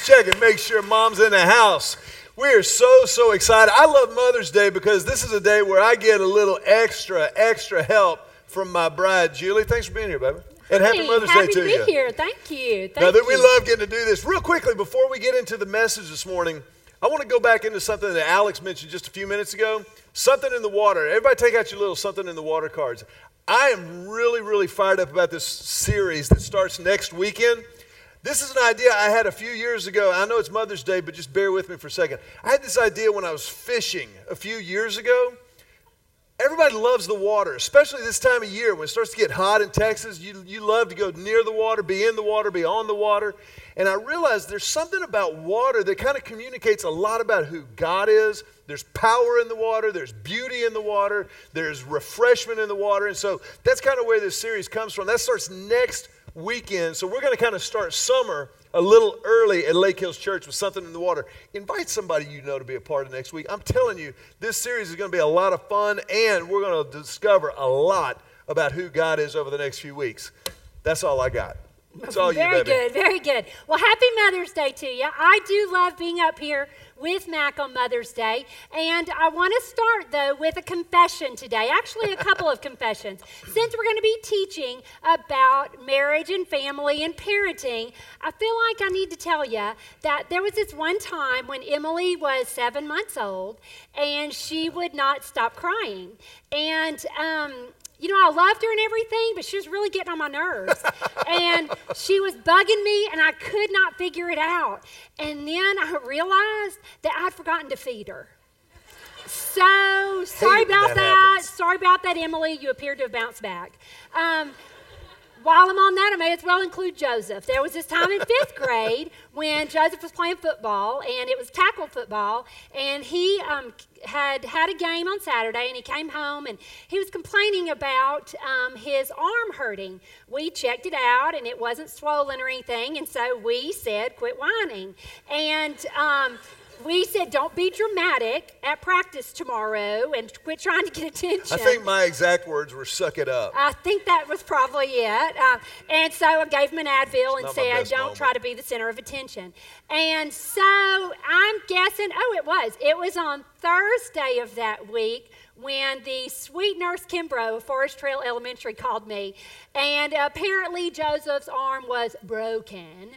just checking, make sure mom's in the house. We are so, so excited. I love Mother's Day because this is a day where I get a little extra, extra help from my bride, Julie. Thanks for being here, baby. And happy Mother's happy Day to, to be you. here. Thank you. Thank Now that we love getting to do this, real quickly before we get into the message this morning, I want to go back into something that Alex mentioned just a few minutes ago. Something in the water. Everybody, take out your little something in the water cards. I am really, really fired up about this series that starts next weekend. This is an idea I had a few years ago. I know it's Mother's Day, but just bear with me for a second. I had this idea when I was fishing a few years ago. Everybody loves the water, especially this time of year when it starts to get hot in Texas. You, you love to go near the water, be in the water, be on the water. And I realized there's something about water that kind of communicates a lot about who God is. There's power in the water, there's beauty in the water, there's refreshment in the water. And so that's kind of where this series comes from. That starts next weekend. So we're going to kind of start summer a little early at Lake Hills Church with something in the water. Invite somebody you know to be a part of next week. I'm telling you, this series is going to be a lot of fun, and we're going to discover a lot about who God is over the next few weeks. That's all I got. That's all very you, baby. good, very good. Well, happy Mother's Day to you. I do love being up here with Mac on Mother's Day. And I want to start, though, with a confession today. Actually, a couple of confessions. Since we're going to be teaching about marriage and family and parenting, I feel like I need to tell you that there was this one time when Emily was seven months old and she would not stop crying. And, um, you know, I loved her and everything, but she was really getting on my nerves. and she was bugging me, and I could not figure it out. And then I realized that I'd forgotten to feed her. So sorry about that that. Sorry about that, Emily. You appear to have bounced back. Um, while I'm on that, I may as well include Joseph. There was this time in fifth grade when Joseph was playing football, and it was tackle football, and he um, had had a game on Saturday, and he came home and he was complaining about um, his arm hurting. We checked it out, and it wasn't swollen or anything, and so we said, "Quit whining." And um, we said, "Don't be dramatic at practice tomorrow, and quit trying to get attention." I think my exact words were suck it up. I think that was probably it. Uh, and so I gave him an Advil and said, don't moment. try to be the center of attention. And so I'm guessing, oh, it was. It was on Thursday of that week when the sweet nurse Kimbrough of Forest Trail Elementary called me. And apparently Joseph's arm was broken.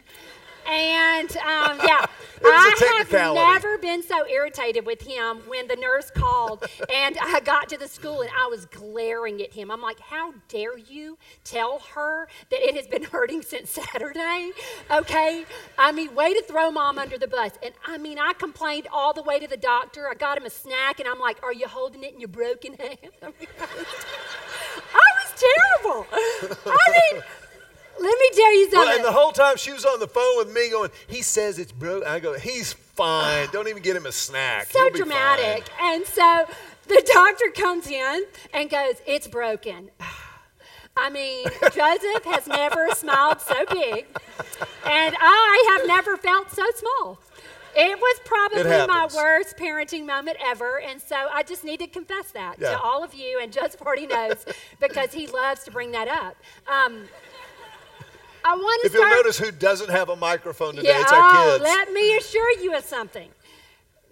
And um, yeah, I have never been so irritated with him when the nurse called and I got to the school and I was glaring at him. I'm like, how dare you tell her that it has been hurting since Saturday? Okay. I mean, way to throw mom under the bus. And I mean, I complained all the way to the doctor. I got him a snack and I'm like, are you holding it in your broken hand? I, mean, I was, I was terrible. I mean, let me tell you something. Well, and the whole time she was on the phone with me going, he says it's broke. I go, he's fine. Don't even get him a snack. so dramatic. fine." And so the doctor comes in and goes, It's broken. I mean, Joseph has never smiled so big, and I have never felt so small. It was probably my worst parenting moment ever, and so I just need to confess that Yeah. to all of you, and Joseph already knows because he loves to bring that up. Um, I want to If you'll notice who doesn't have a microphone today, Yeah, it's our oh, kids. let me assure you of something.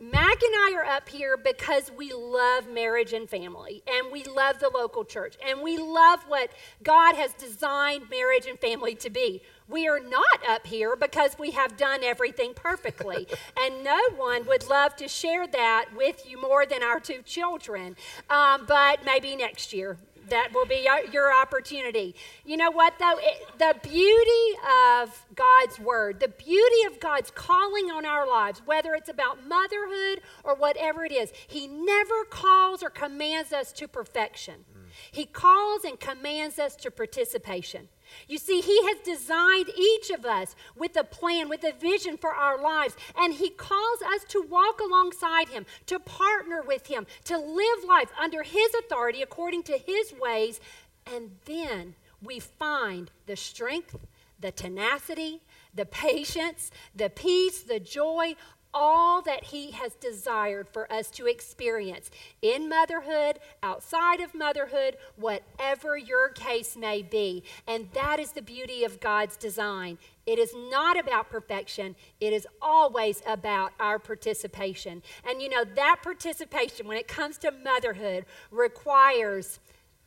Mac and I are up here because we love marriage and family, and we love the local church, and we love what God has designed marriage and family to be. We are not up here because we have done everything perfectly, and no one would love to share that with you more than our two children. Um, but maybe next year, that will be your- your opportunity. You know what, though? It, the beauty of God's word, the beauty of God's calling on our lives, whether it's about motherhood or whatever it is, He never calls or commands us to perfection. Mm. He calls and commands us to participation. You see, He has designed each of us with a plan, with a vision for our lives, and He calls us to walk alongside Him, to partner with Him, to live life under His authority according to His ways, and then we find the strength, the tenacity, the patience, the peace, the joy, all that He has desired for us to experience in motherhood, outside of motherhood, whatever your case may be. And that is the beauty of God's design. It is not about perfection. It is always about our participation. And you know, that participation, when it comes to motherhood, requires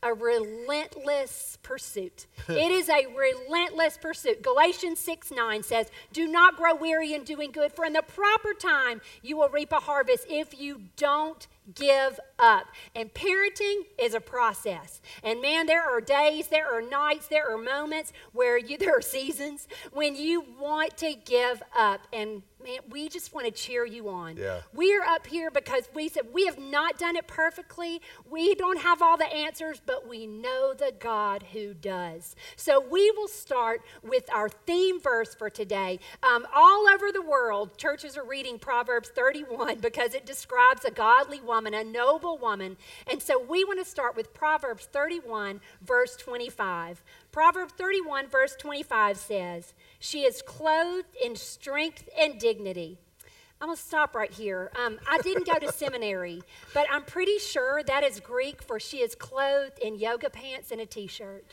a relentless pursuit. it is a relentless pursuit. Galatians 6 9 says, Do not grow weary in doing good, for in the proper time you will reap a harvest if you don't give up. And parenting is a process. And man, there are days, there are nights, there are moments where you, there are seasons when you want to give up. And man, we just want to cheer you on. Yeah. We are up here because we said we have not done it perfectly. We don't have all the answers, but we know the God who does. So we will start with our theme verse for today. Um, all over the world, churches are reading Proverbs 31 because it describes a godly woman, a noble woman. And so we want to start with Proverbs 31, verse 25. Proverbs 31, verse 25 says, She is clothed in strength and dignity. I'm going to stop right here. Um, I didn't go to seminary, but I'm pretty sure that is Greek for she is clothed in yoga pants and a t shirt.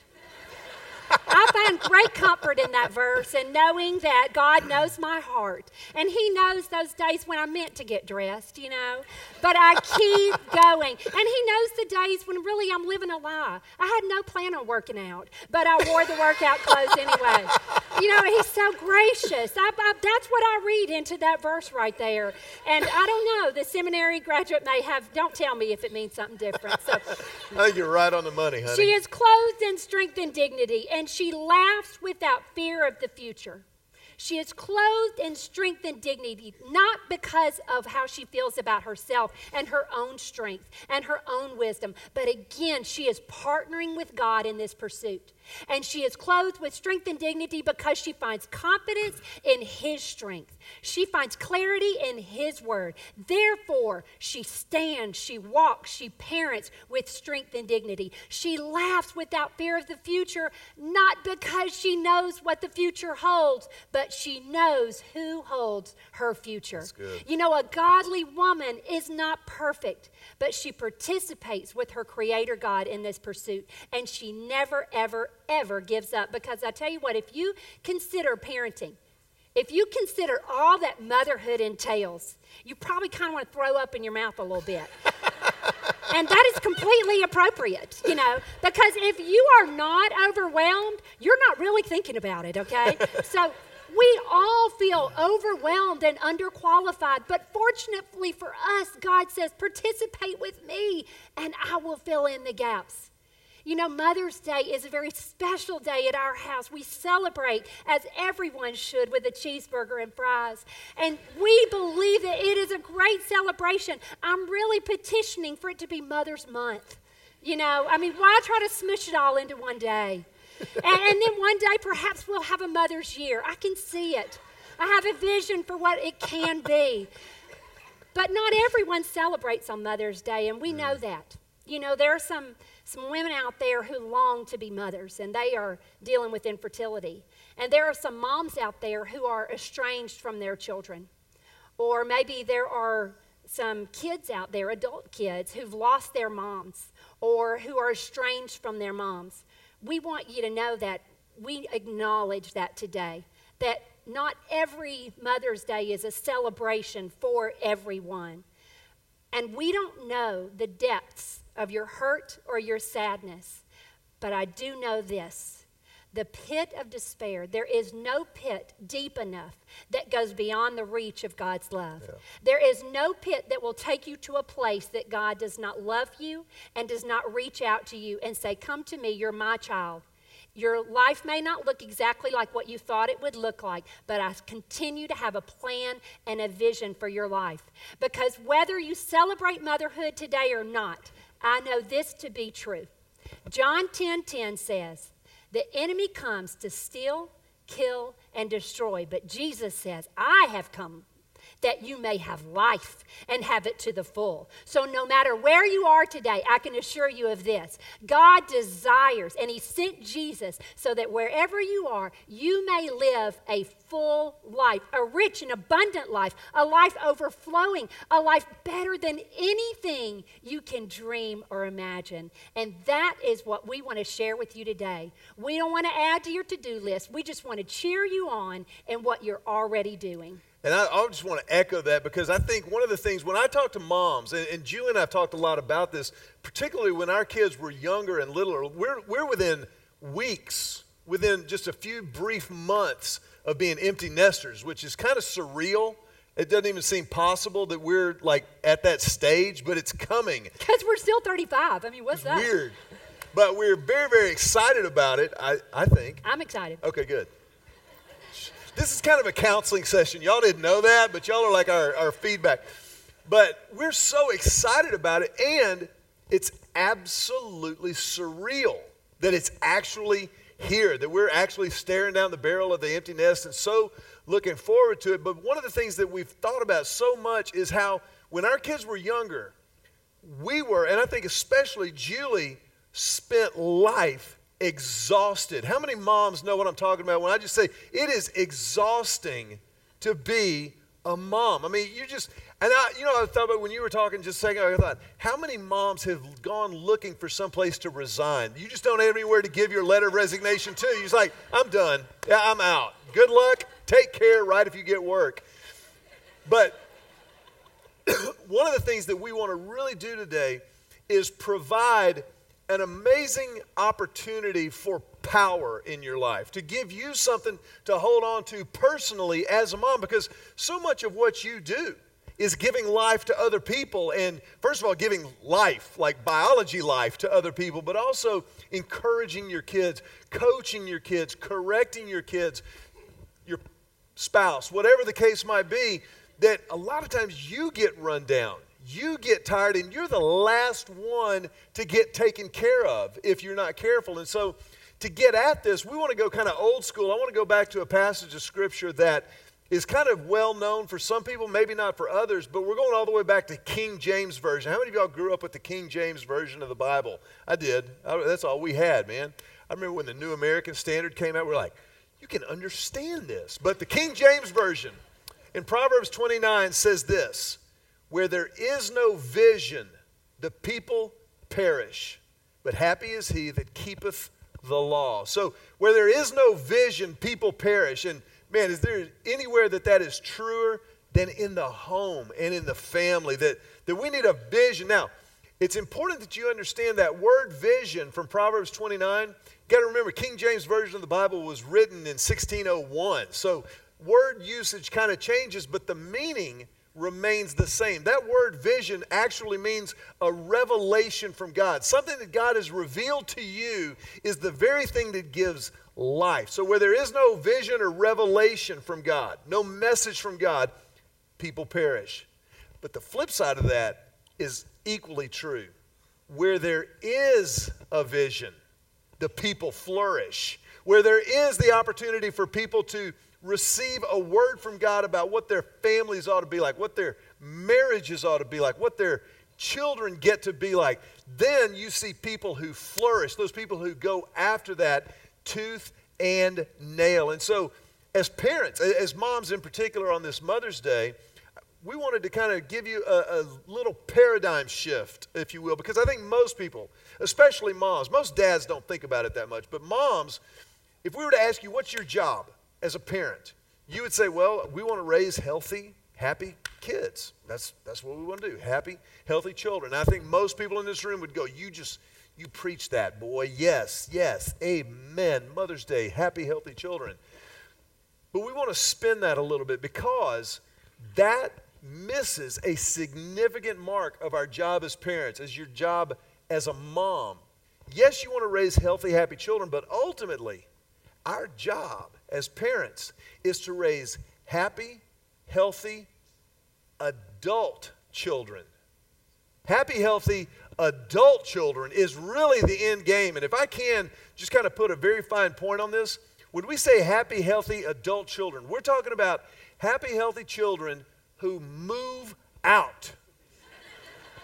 I find great comfort in that verse and knowing that God knows my heart. And He knows those days when I meant to get dressed, you know. But I keep going. And He knows the days when really I'm living a lie. I had no plan on working out, but I wore the workout clothes anyway. You know, He's so gracious. I, I, that's what I read into that verse right there. And I don't know, the seminary graduate may have, don't tell me if it means something different. So, I think you're right on the money, honey. she is clothed in strength and dignity, and she laughs without fear of the future. She is clothed in strength and dignity, not because of how she feels about herself and her own strength and her own wisdom, but again, she is partnering with God in this pursuit. And she is clothed with strength and dignity because she finds confidence in His strength. She finds clarity in His word. Therefore, she stands, she walks, she parents with strength and dignity. She laughs without fear of the future, not because she knows what the future holds, but she knows who holds her future. You know, a godly woman is not perfect, but she participates with her Creator God in this pursuit, and she never, ever, ever gives up. Because I tell you what, if you consider parenting, if you consider all that motherhood entails, you probably kind of want to throw up in your mouth a little bit. and that is completely appropriate, you know, because if you are not overwhelmed, you're not really thinking about it, okay? So we all feel overwhelmed and underqualified, but fortunately for us, God says, participate with me and I will fill in the gaps. You know, Mother's Day is a very special day at our house. We celebrate, as everyone should, with a cheeseburger and fries. And we believe that it is a great celebration. I'm really petitioning for it to be Mother's Month. You know, I mean, why try to smush it all into one day? and, and then one day, perhaps we'll have a Mother's Year. I can see it. I have a vision for what it can be. But not everyone celebrates on Mother's Day, and we know mm. that. You know, there are some, some women out there who long to be mothers, and they are dealing with infertility. And there are some moms out there who are estranged from their children. Or maybe there are some kids out there, adult kids, who've lost their moms or who are estranged from their moms. We want you to know that we acknowledge that today, that not every Mother's Day is a celebration for everyone. And we don't know the depths of your hurt or your sadness, but I do know this the pit of despair. There is no pit deep enough that goes beyond the reach of God's love. There is no pit that will take you to a place that God does not love you and does not reach out to you and say, Come to me, you're my child. Your life may not look exactly like what you thought it would look like, but I continue to have a plan and a vision for your life. Because whether you celebrate motherhood today or not, I know this to be true. John 10:10 10, 10 says, "The enemy comes to steal, kill, and destroy, but Jesus says, I have come that you may have life and have it to the full. So, no matter where you are today, I can assure you of this God desires, and He sent Jesus so that wherever you are, you may live a full life, a rich and abundant life, a life overflowing, a life better than anything you can dream or imagine. And that is what we want to share with you today. We don't want to add to your to do list, we just want to cheer you on in what you're already doing. And I, I, just want to echo that because I think one of the things, when I talk to moms, and, and Julie and I have talked a lot about this, particularly when our kids were younger and littler, we're, we're within weeks, within just a few brief months of being empty nesters, which is kind of surreal. It doesn't even seem possible that we're like at that stage, but it's coming. Because we're still 35. I mean, what's it's that? Weird. But we're very, very excited about it, I, I think. I'm excited. Okay, good. This is kind of a counseling session. Y'all didn't know that, but y'all are like our, our feedback. But we're so excited about it, and it's absolutely surreal that it's actually here, that we're actually staring down the barrel of the empty nest and so looking forward to it. But one of the things that we've thought about so much is how when our kids were younger, we were, and I think especially Julie, spent life exhausted. How many moms know what I'm talking about when I just say it is exhausting to be a mom? I mean, you just, and I, you know, I thought about when you were talking just a second ago, I thought, how many moms have gone looking for some place to resign? You just don't have anywhere to give your letter of resignation to. You're just like, I'm done. Yeah, I'm out. Good luck. Take care, right, if you get work. But one of the things that we want to really do today is provide an amazing opportunity for power in your life, to give you something to hold on to personally as a mom, because so much of what you do is giving life to other people. And first of all, giving life, like biology life to other people, but also encouraging your kids, coaching your kids, correcting your kids, your spouse, whatever the case might be, that a lot of times you get run down you get tired and you're the last one to get taken care of if you're not careful. And so, to get at this, we want to go kind of old school. I want to go back to a passage of scripture that is kind of well known for some people, maybe not for others, but we're going all the way back to King James Version. How many of y'all grew up with the King James Version of the Bible? I did. I, that's all we had, man. I remember when the New American Standard came out, we we're like, you can understand this. But the King James Version in Proverbs 29 says this where there is no vision, the people perish. But happy is he that keepeth the law. So, where there is no vision, people perish. And man, is there anywhere that that is truer than in the home and in the family? That, that we need a vision. Now, it's important that you understand that word vision from Proverbs 29. You got to remember, King James Version of the Bible was written in 1601. So, word usage kind of changes, but the meaning remains the same. That word vision actually means a revelation from God. Something that God has revealed to you is the very thing that gives life. So, where there is no vision or revelation from God, no message from God, people perish. But the flip side of that is equally true. Where there is a vision, the people flourish. Where there is the opportunity for people to receive a word from God about what their families ought to be like, what their marriages ought to be like, what their children get to be like, then you see people who flourish, those people who go after that tooth and nail. And so, as parents, as moms in particular on this Mother's Day, we wanted to kind of give you a, a, little paradigm shift, if you will, because I think most people, especially moms, most dads don't think about it that much, but moms, if we were to ask you, what's your job? As a parent, you would say, well, we want to raise healthy, happy kids. That's, that's what we want to do. Happy, healthy children. And I think most people in this room would go, you just, you preach that, boy. Yes, yes, amen. Mother's Day, happy, healthy children. But we want to spin that a little bit because that misses a significant mark of our job as parents, as your job as a mom. Yes, you want to raise healthy, happy children, but ultimately, our job as parents is to raise happy, healthy, adult children. Happy, healthy adult children is really the end game. And if I can just kind of put a very fine point on this, when we say happy, healthy adult children, we're talking about happy, healthy children who move out.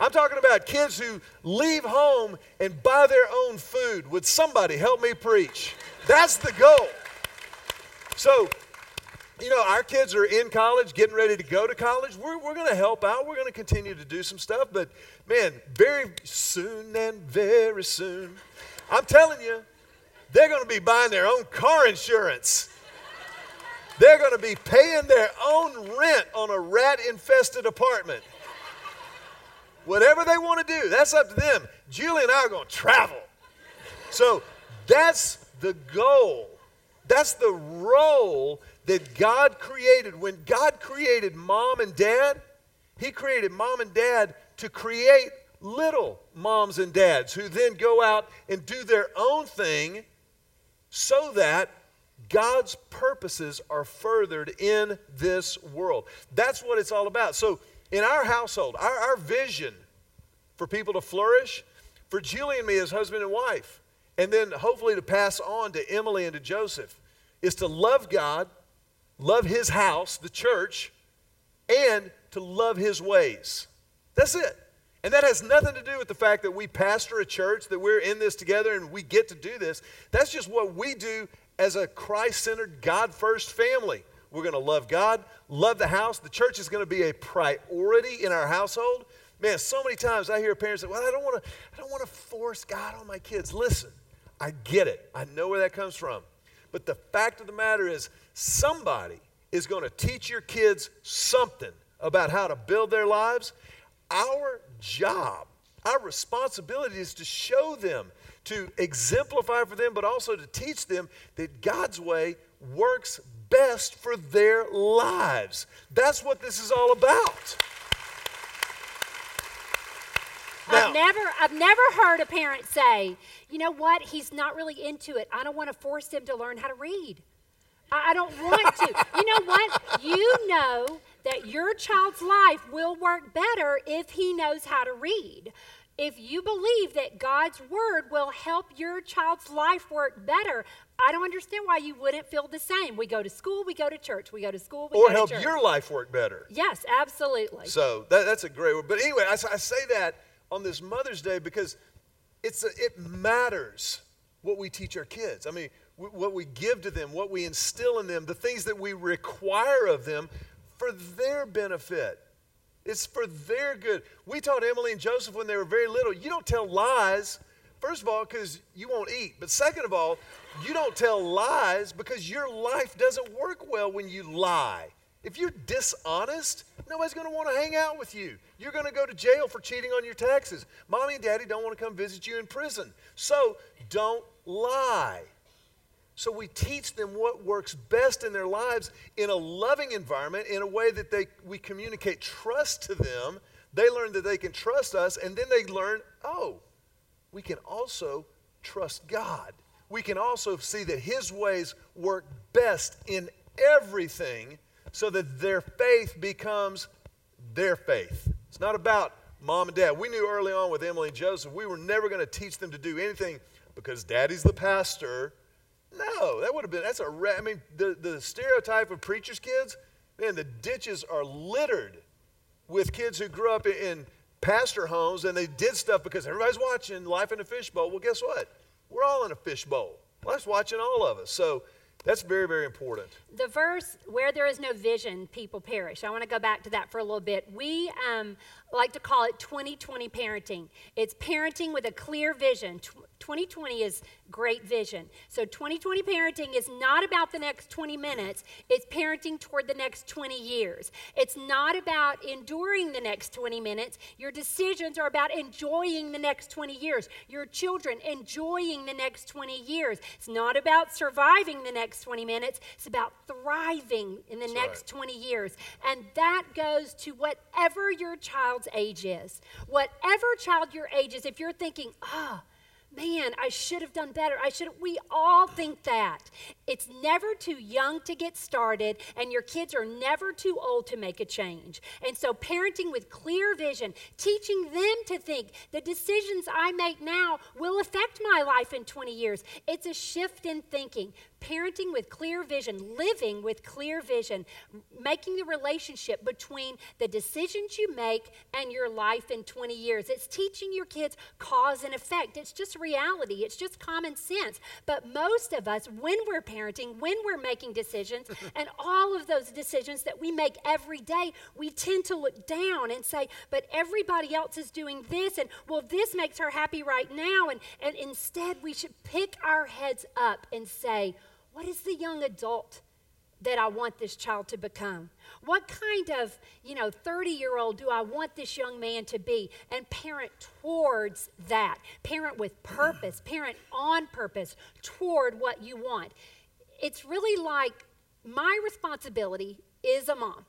I'm talking about kids who leave home and buy their own food. Would somebody help me preach? That's the goal. So, you know, our kids are in college, getting ready to go to college. We're, we're going to help out. We're going to continue to do some stuff. But, man, very soon and very soon, I'm telling you, they're going to be buying their own car insurance. They're going to be paying their own rent on a rat infested apartment. Whatever they want to do, that's up to them. Julie and I are going to travel. So that's the goal. That's the role that God created. When God created mom and dad, He created mom and dad to create little moms and dads who then go out and do their own thing so that God's purposes are furthered in this world. That's what it's all about. So, in our household, our, our vision for people to flourish, for Julie and me as husband and wife, and then hopefully to pass on to Emily and to Joseph, is to love God, love His house, the church, and to love His ways. That's it. And that has nothing to do with the fact that we pastor a church, that we're in this together and we get to do this. That's just what we do as a Christ centered, God first family. We're going to love God, love the house. The church is going to be a priority in our household. Man, so many times I hear parents say, "Well, I don't want to I don't want to force God on my kids." Listen, I get it. I know where that comes from. But the fact of the matter is somebody is going to teach your kids something about how to build their lives. Our job, our responsibility is to show them, to exemplify for them, but also to teach them that God's way works best for their lives. That's what this is all about. I've never, I've never heard a parent say, you know what, he's not really into it. I don't want to force him to learn how to read. I, I don't want to. you know what? You know that your child's life will work better if he knows how to read. If you believe that God's word will help your child's life work better, I don't understand why you wouldn't feel the same. We go to school, we go to church. We go to school, we or go help to church. Or help your life work better. Yes, absolutely. So that, that's a great word. But anyway, I, I say that on this Mother's Day because it's a, it matters what we teach our kids. I mean, w- what we give to them, what we instill in them, the things that we require of them for their benefit. It's for their good. We taught Emily and Joseph when they were very little you don't tell lies, first of all, because you won't eat. But second of all, you don't tell lies because your life doesn't work well when you lie. If you're dishonest, nobody's going to want to hang out with you. You're going to go to jail for cheating on your taxes. Mommy and daddy don't want to come visit you in prison. So don't lie. So we teach them what works best in their lives in a loving environment, in a way that they, we communicate trust to them. They learn that they can trust us, and then they learn, oh, we can also trust God. We can also see that His ways work best in everything so that their faith becomes their faith. It's not about mom and dad. We knew early on with Emily and Joseph, we were never going to teach them to do anything because daddy's the pastor no, that would have been, that's a, I mean, the, the stereotype of preacher's kids, man, the ditches are littered with kids who grew up in, pastor homes and they did stuff because everybody's watching Life in a Fishbowl. Well, guess what? We're all in a fishbowl. Life's watching all of us. So that's very, very important. The verse, where there is no vision, people perish. I want to go back to that for a little bit. We um, like to call it 2020 parenting. It's parenting with a clear vision. 2020 is great vision. So 2020 parenting is not about the next 20 minutes, it's parenting toward the next 20 years. It's not about enduring the next 20 minutes. Your decisions are about enjoying the next 20 years. Your children enjoying the next 20 years. It's not about surviving the next 20 minutes, it's about thriving in the That's next right. 20 years. And that goes to whatever your child's age is. Whatever child your age is, if you're thinking, ah, oh, man, I should have done better. I should we all think that. It's never too young to get started and your kids are never too old to make a change. And so parenting with clear vision, teaching them to think the decisions I make now will affect my life in 20 years. It's a shift in thinking. Parenting with clear vision, living with clear vision, making the relationship between the decisions you make and your life in 20 years. It's teaching your kids cause and effect. It's just reality, it's just common sense. But most of us, when we're parenting, when we're making decisions, and all of those decisions that we make every day, we tend to look down and say, but everybody else is doing this, and well, this makes her happy right now. And, and instead, we should pick our heads up and say, what is the young adult that I want this child to become? What kind of, you know, 30 year old do I want this young man to be? And parent towards that. Parent with purpose, parent on purpose toward what you want. It's really like my responsibility is a mom.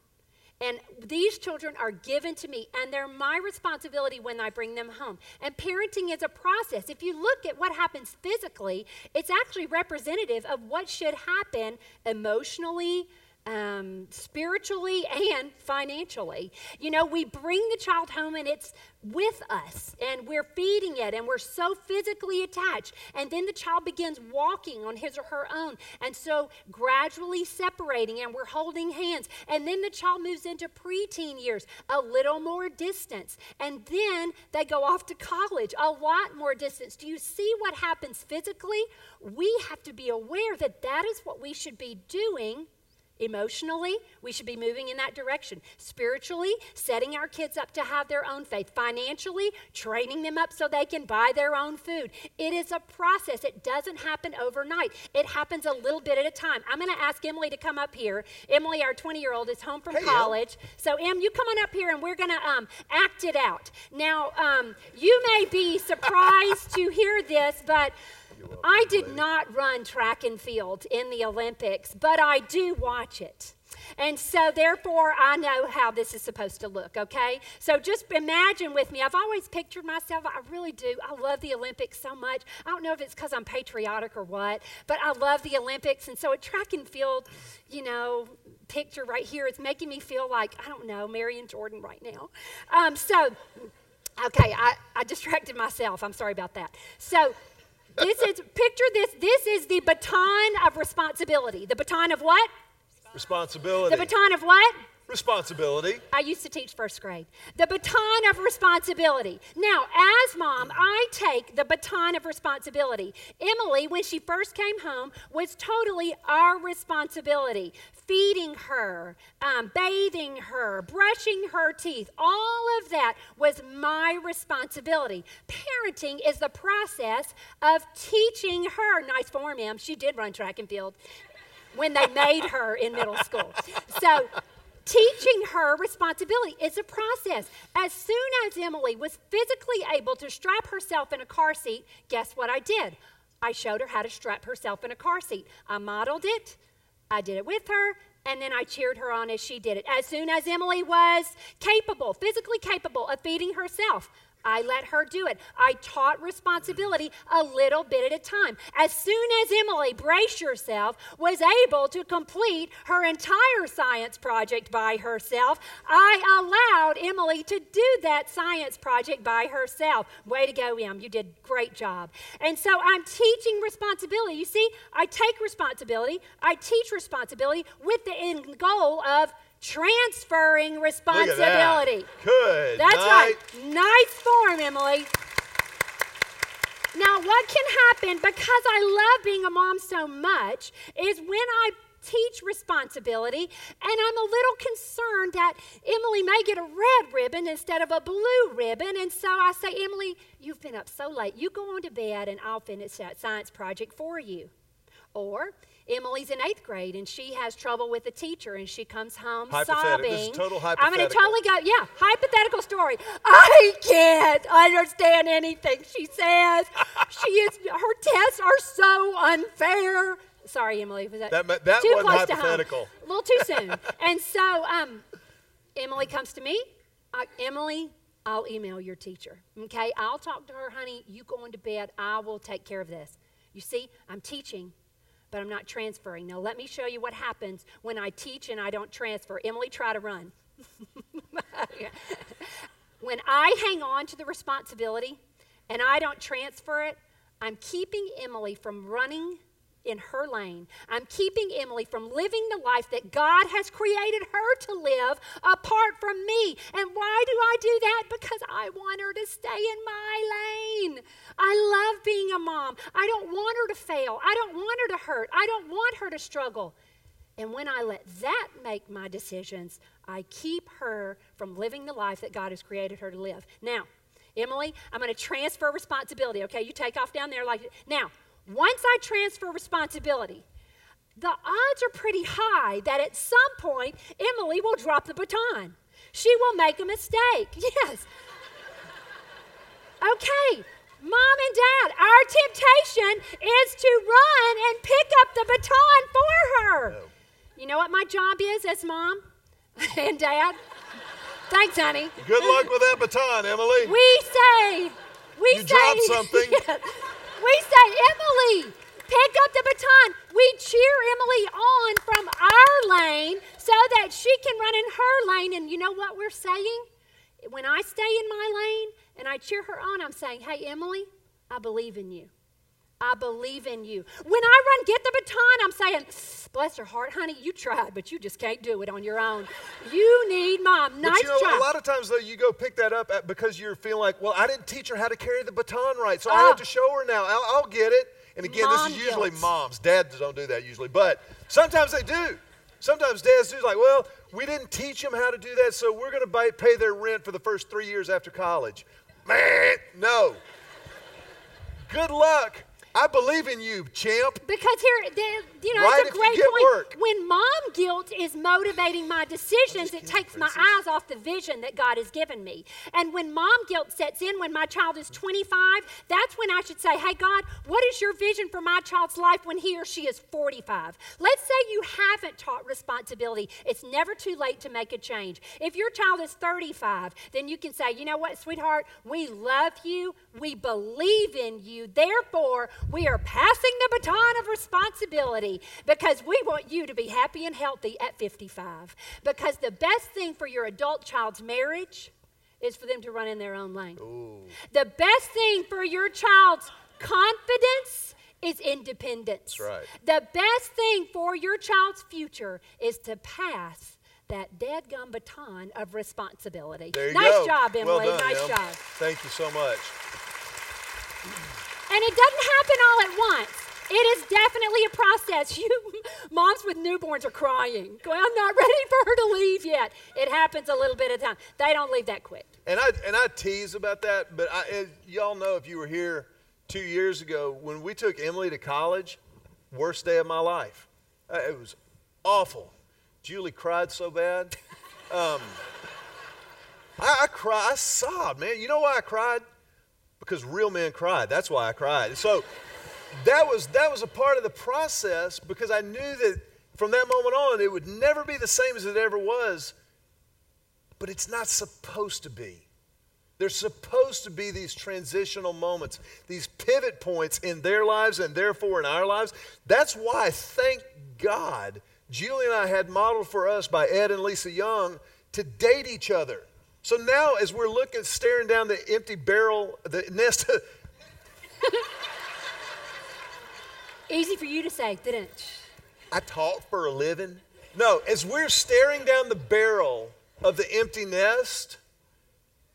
And these children are given to me, and they're my responsibility when I bring them home. And parenting is a process. If you look at what happens physically, it's actually representative of what should happen emotionally, um, spiritually and financially. You know, we bring the child home and it's with us and we're feeding it and we're so physically attached. And then the child begins walking on his or her own. And so gradually separating and we're holding hands. And then the child moves into preteen years, a little more distance. And then they go off to college, a lot more distance. Do you see what happens physically? We have to be aware that that is what we should be doing Emotionally, we should be moving in that direction. Spiritually, setting our kids up to have their own faith. Financially, training them up so they can buy their own food. It is a process. It doesn't happen overnight. It happens a little bit at a time. I'm going to ask Emily to come up here. Emily, our 20 year old, is home from hey, college. Em. So, Em, you come on up here and we're going to um, act it out. Now, um, you may be surprised to hear this, but I did not run track and field in the Olympics, but I do watch it. And so, therefore, I know how this is supposed to look, okay? So, just imagine with me. I've always pictured myself, I really do. I love the Olympics so much. I don't know if it's because I'm patriotic or what, but I love the Olympics. And so, a track and field, you know, picture right here is making me feel like, I don't know, Marion Jordan right now. Um, so, okay, I, I distracted myself. I'm sorry about that. So, this is, picture this, this is the baton of responsibility. The baton of what? Responsibility. The baton of what? Responsibility. I used to teach first grade. The baton of responsibility. Now, as mom, I take the baton of responsibility. Emily, when she first came home, was totally our responsibility. Feeding her, um, bathing her, brushing her teeth, all of that was my responsibility. Parenting is the process of teaching her. Nice form, Em. She did run track and field when they made her in middle school. So, teaching her responsibility is a process. As soon as Emily was physically able to strap herself in a car seat, guess what I did? I showed her how to strap herself in a car seat. I modeled it, I did it with her, and then I cheered her on as she did it. As soon as Emily was capable, physically capable of feeding herself, I let her do it. I taught responsibility a little bit at a time. As soon as Emily, brace yourself, was able to complete her entire science project by herself, I allowed Emily to do that science project by herself. Way to go, Em. You did great job. And so I'm teaching responsibility. You see, I take responsibility, I teach responsibility with the end goal of transferring responsibility. Good. That's night. right. Nice form, Emily. Now, what can happen because I love being a mom so much is when I teach responsibility, and I'm a little concerned that Emily may get a red ribbon instead of a blue ribbon. And so I say, Emily, you've been up so late. You go on to bed, and I'll finish that science project for you. Or Emily's in eighth grade and she has trouble with a teacher and she comes home sobbing. This is total hypothetical. I'm going to totally go, yeah, hypothetical story. I can't understand anything she says. she is, her tests are so unfair. Sorry, Emily, was that, that, that too close hypothetical. to home? A little too soon. and so um, Emily comes to me. I, Emily, I'll email your teacher. Okay, I'll talk to her, honey. You go into bed. I will take care of this. You see, I'm teaching but I'm not transferring. Now, let me show you what happens when I teach and I don't transfer. Emily, try to run. when I hang on to the responsibility and I don't transfer it, I'm keeping Emily from running in her lane. I'm keeping Emily from living the life that God has created her to live apart from me. And why do I do that? Because I want her to stay in my lane. I love being a mom. I don't want her to fail. I don't want her to hurt. I don't want her to struggle. And when I let that make my decisions, I keep her from living the life that God has created her to live. Now, Emily, I'm going to transfer responsibility. Okay, you take off down there like now. Once I transfer responsibility, the odds are pretty high that at some point Emily will drop the baton. She will make a mistake. Yes. Okay, mom and dad, our temptation is to run and pick up the baton for her. No. You know what my job is as mom and dad? Thanks, honey. Good luck with that baton, Emily. We say, we you say, dropped something. We say, Emily, pick up the baton. We cheer Emily on from our lane so that she can run in her lane. And you know what we're saying? When I stay in my lane and I cheer her on, I'm saying, hey, Emily, I believe in you. I believe in you. When I run, get the baton, I'm saying, bless her heart, honey, you tried, but you just can't do it on your own. You need mom. Nice but you know, job. A lot of times, though, you go pick that up at, because you're feeling like, well, I didn't teach her how to carry the baton right, so oh. I have ah. to show her now. I'll, I'll get it. And again, Mom this is usually guilt. moms. Dads don't do that usually, but sometimes they do. Sometimes dads do like, well, we didn't teach them how to do that, so we're going to pay their rent for the first three years after college. Man, no. Good luck. I believe in you, champ. Because here, the, you know, right it's a great point. Work. When mom guilt is motivating my decisions, it takes my eyes off the vision that God has given me. And when mom guilt sets in, when my child is 25, that's when I should say, hey, God, what is your vision for my child's life when he or she is 45? Let's say you haven't taught responsibility. It's never too late to make a change. If your child is 35, then you can say, you know what, sweetheart, we love you, we believe in you, therefore, we are passing the baton of responsibility because we want you to be happy and healthy at 55. Because the best thing for your adult child's marriage is for them to run in their own lane. Ooh. The best thing for your child's confidence is independence. Right. The best thing for your child's future is to pass that dead gum baton of responsibility. There you nice go. job, Emily. Well done, nice Em. job. Thank you so much. And it doesn't happen all at once. It is definitely a process. You moms with newborns are crying, going, "I'm not ready for her to leave yet." It happens a little bit at a time. They don't leave that quick. And I and I tease about that, but I, y'all know if you were here two years ago when we took Emily to college, worst day of my life. Uh, it was awful. Julie cried so bad. Um, I, I cried. I sobbed, man. You know why I cried? Because real men cried. That's why I cried. So that was that was a part of the process because I knew that from that moment on it would never be the same as it ever was. But it's not supposed to be. There's supposed to be these transitional moments, these pivot points in their lives and therefore in our lives. That's why, thank God, Julie and I had modeled for us by Ed and Lisa Young to date each other. So now, as we're looking, staring down the empty barrel, the nest. Easy for you to say, didn't I talk for a living? No, as we're staring down the barrel of the empty nest,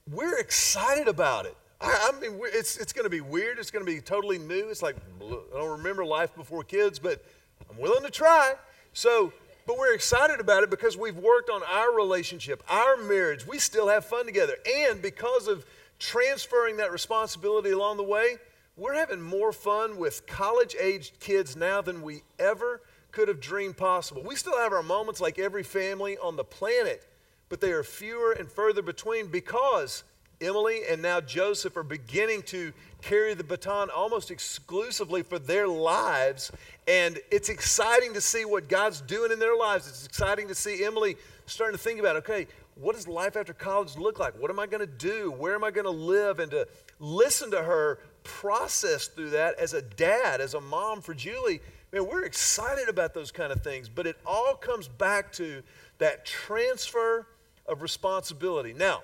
we're excited about it. I, I mean, it's, it's going to be weird. It's going to be totally new. It's like, I don't remember life before kids, but I'm willing to try. So but we're excited about it because we've worked on our relationship, our marriage. We still have fun together. And because of transferring that responsibility along the way, we're having more fun with college aged kids now than we ever could have dreamed possible. We still have our moments like every family on the planet, but they are fewer and further between because Emily and now Joseph are beginning to carry the baton almost exclusively for their lives. And it's exciting to see what God's doing in their lives. It's exciting to see Emily starting to think about, okay, what does life after college look like? What am I going to do? Where am I going to live? And to listen to her process through that as a dad, as a mom for Julie. Man, we're excited about those kind of things, but it all comes back to that transfer of responsibility. Now,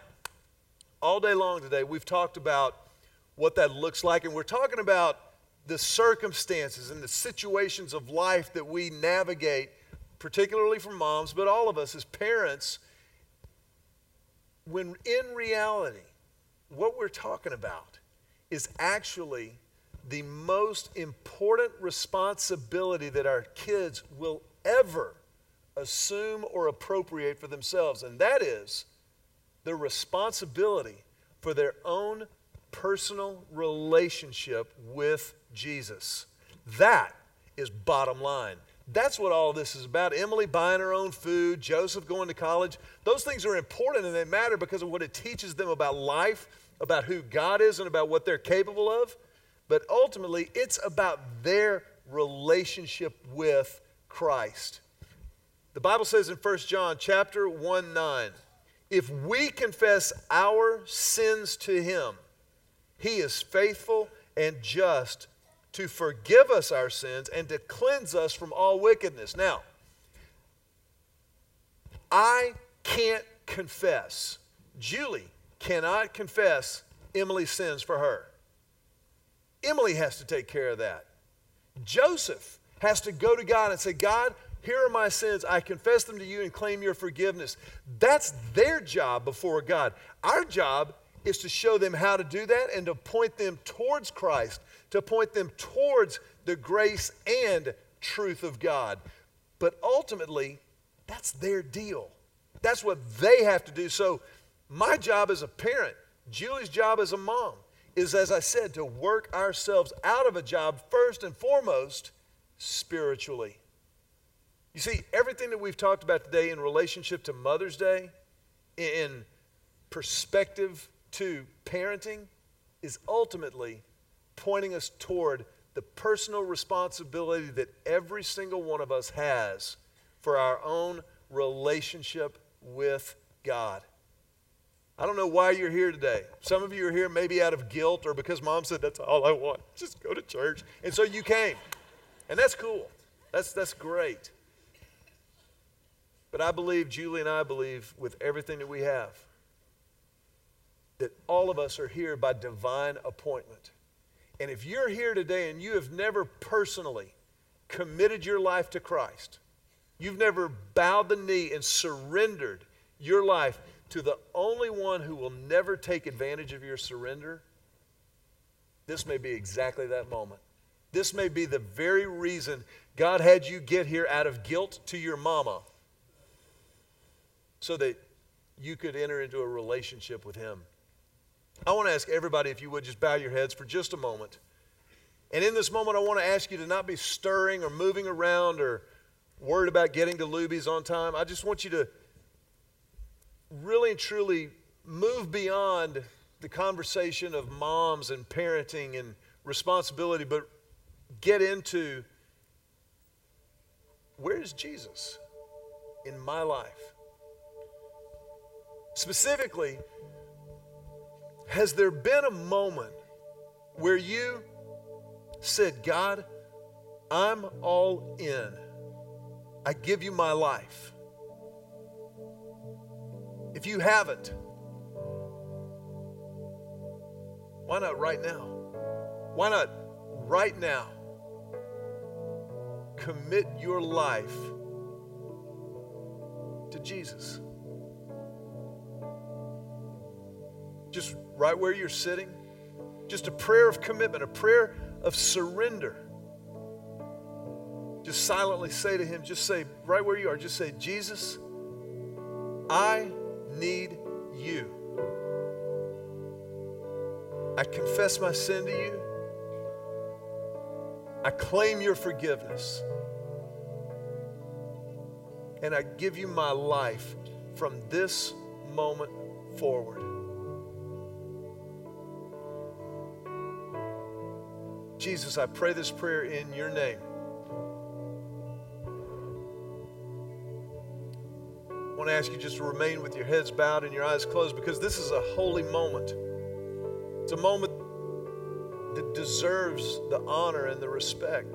all day long today, we've talked about what that looks like, and we're talking about the circumstances and the situations of life that we navigate, particularly for moms, but all of us as parents, when in reality, what we're talking about is actually the most important responsibility that our kids will ever assume or appropriate for themselves, and that is the responsibility for their own personal relationship with Jesus. That is bottom line. That's what all this is about. Emily buying her own food, Joseph going to college. Those things are important and they matter because of what it teaches them about life, about who God is, and about what they're capable of. But ultimately, it's about their relationship with Christ. The Bible says in 1 John chapter 1 9, if we confess our sins to him, he is faithful and just to forgive us our sins and to cleanse us from all wickedness. Now, I can't confess. Julie cannot confess Emily's sins for her. Emily has to take care of that. Joseph has to go to God and say, God, here are my sins. I confess them to you and claim your forgiveness. That's their job before God. Our job is to show them how to do that and to point them towards Christ, to point them towards the grace and truth of God. But ultimately, that's their deal. That's what they have to do. So, my job as a parent, Julie's job as a mom, is, as I said, to work ourselves out of a job first and foremost spiritually. You see, everything that we've talked about today in relationship to Mother's Day, in perspective to parenting, is ultimately pointing us toward the personal responsibility that every single one of us has for our own relationship with God. I don't know why you're here today. Some of you are here maybe out of guilt or because mom said that's all I want. Just go to church. And so you came. And that's cool. That's, that's great. But I believe, Julie and I believe, with everything that we have, that all of us are here by divine appointment. And if you're here today and you have never personally committed your life to Christ, you've never bowed the knee and surrendered your life to the only one who will never take advantage of your surrender, this may be exactly that moment. This may be the very reason God had you get here out of guilt to your mama so that you could enter into a relationship with Him. I want to ask everybody if you would just bow your heads for just a moment. And in this moment, I want to ask you to not be stirring or moving around or worried about getting to Luby's on time. I just want you to really and truly move beyond the conversation of moms and parenting and responsibility, but get into where is Jesus in my life? Specifically, has there been a moment where you said, God, I'm all in. I give you my life. If you haven't, why not right now? Why not right now commit your life to Jesus? Just right where you're sitting, just a prayer of commitment, a prayer of surrender. Just silently say to Him, just say, right where you are, just say, Jesus, I need you. I confess my sin to you. I claim your forgiveness. And I give you my life from this moment forward. Jesus, I pray this prayer in your name. I want to ask you just to remain with your heads bowed and your eyes closed because this is a holy moment. It's a moment that deserves the honor and the respect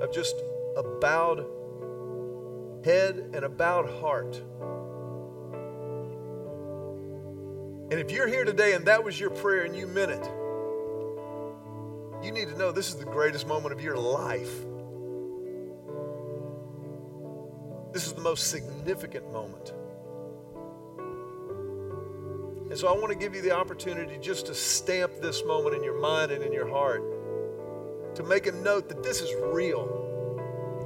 of just a bowed head and a bowed heart. And if you're here today and that was your prayer and you meant it, you need to know this is the greatest moment of your life. This is the most significant moment. And so I want to give you the opportunity just to stamp this moment in your mind and in your heart, to make a note that this is real.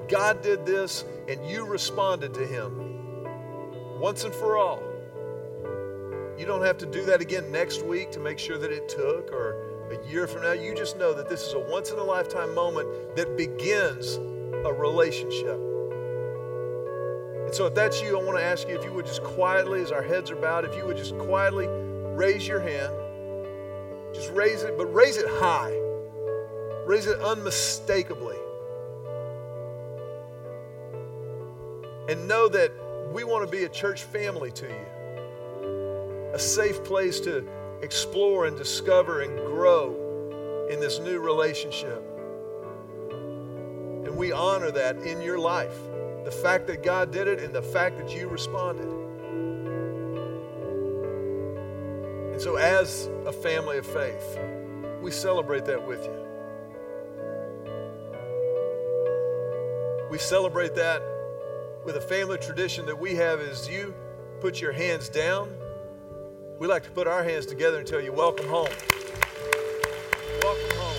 God did this, and you responded to Him once and for all. You don't have to do that again next week to make sure that it took or a year from now. You just know that this is a once in a lifetime moment that begins a relationship. And so, if that's you, I want to ask you if you would just quietly, as our heads are bowed, if you would just quietly raise your hand. Just raise it, but raise it high. Raise it unmistakably. And know that we want to be a church family to you, a safe place to explore and discover and grow in this new relationship. And we honor that in your life the fact that God did it and the fact that you responded. And so, as a family of faith, we celebrate that with you. We celebrate that with a family tradition that we have is you put your hands down. We like to put our hands together and tell you, Welcome home. Welcome home.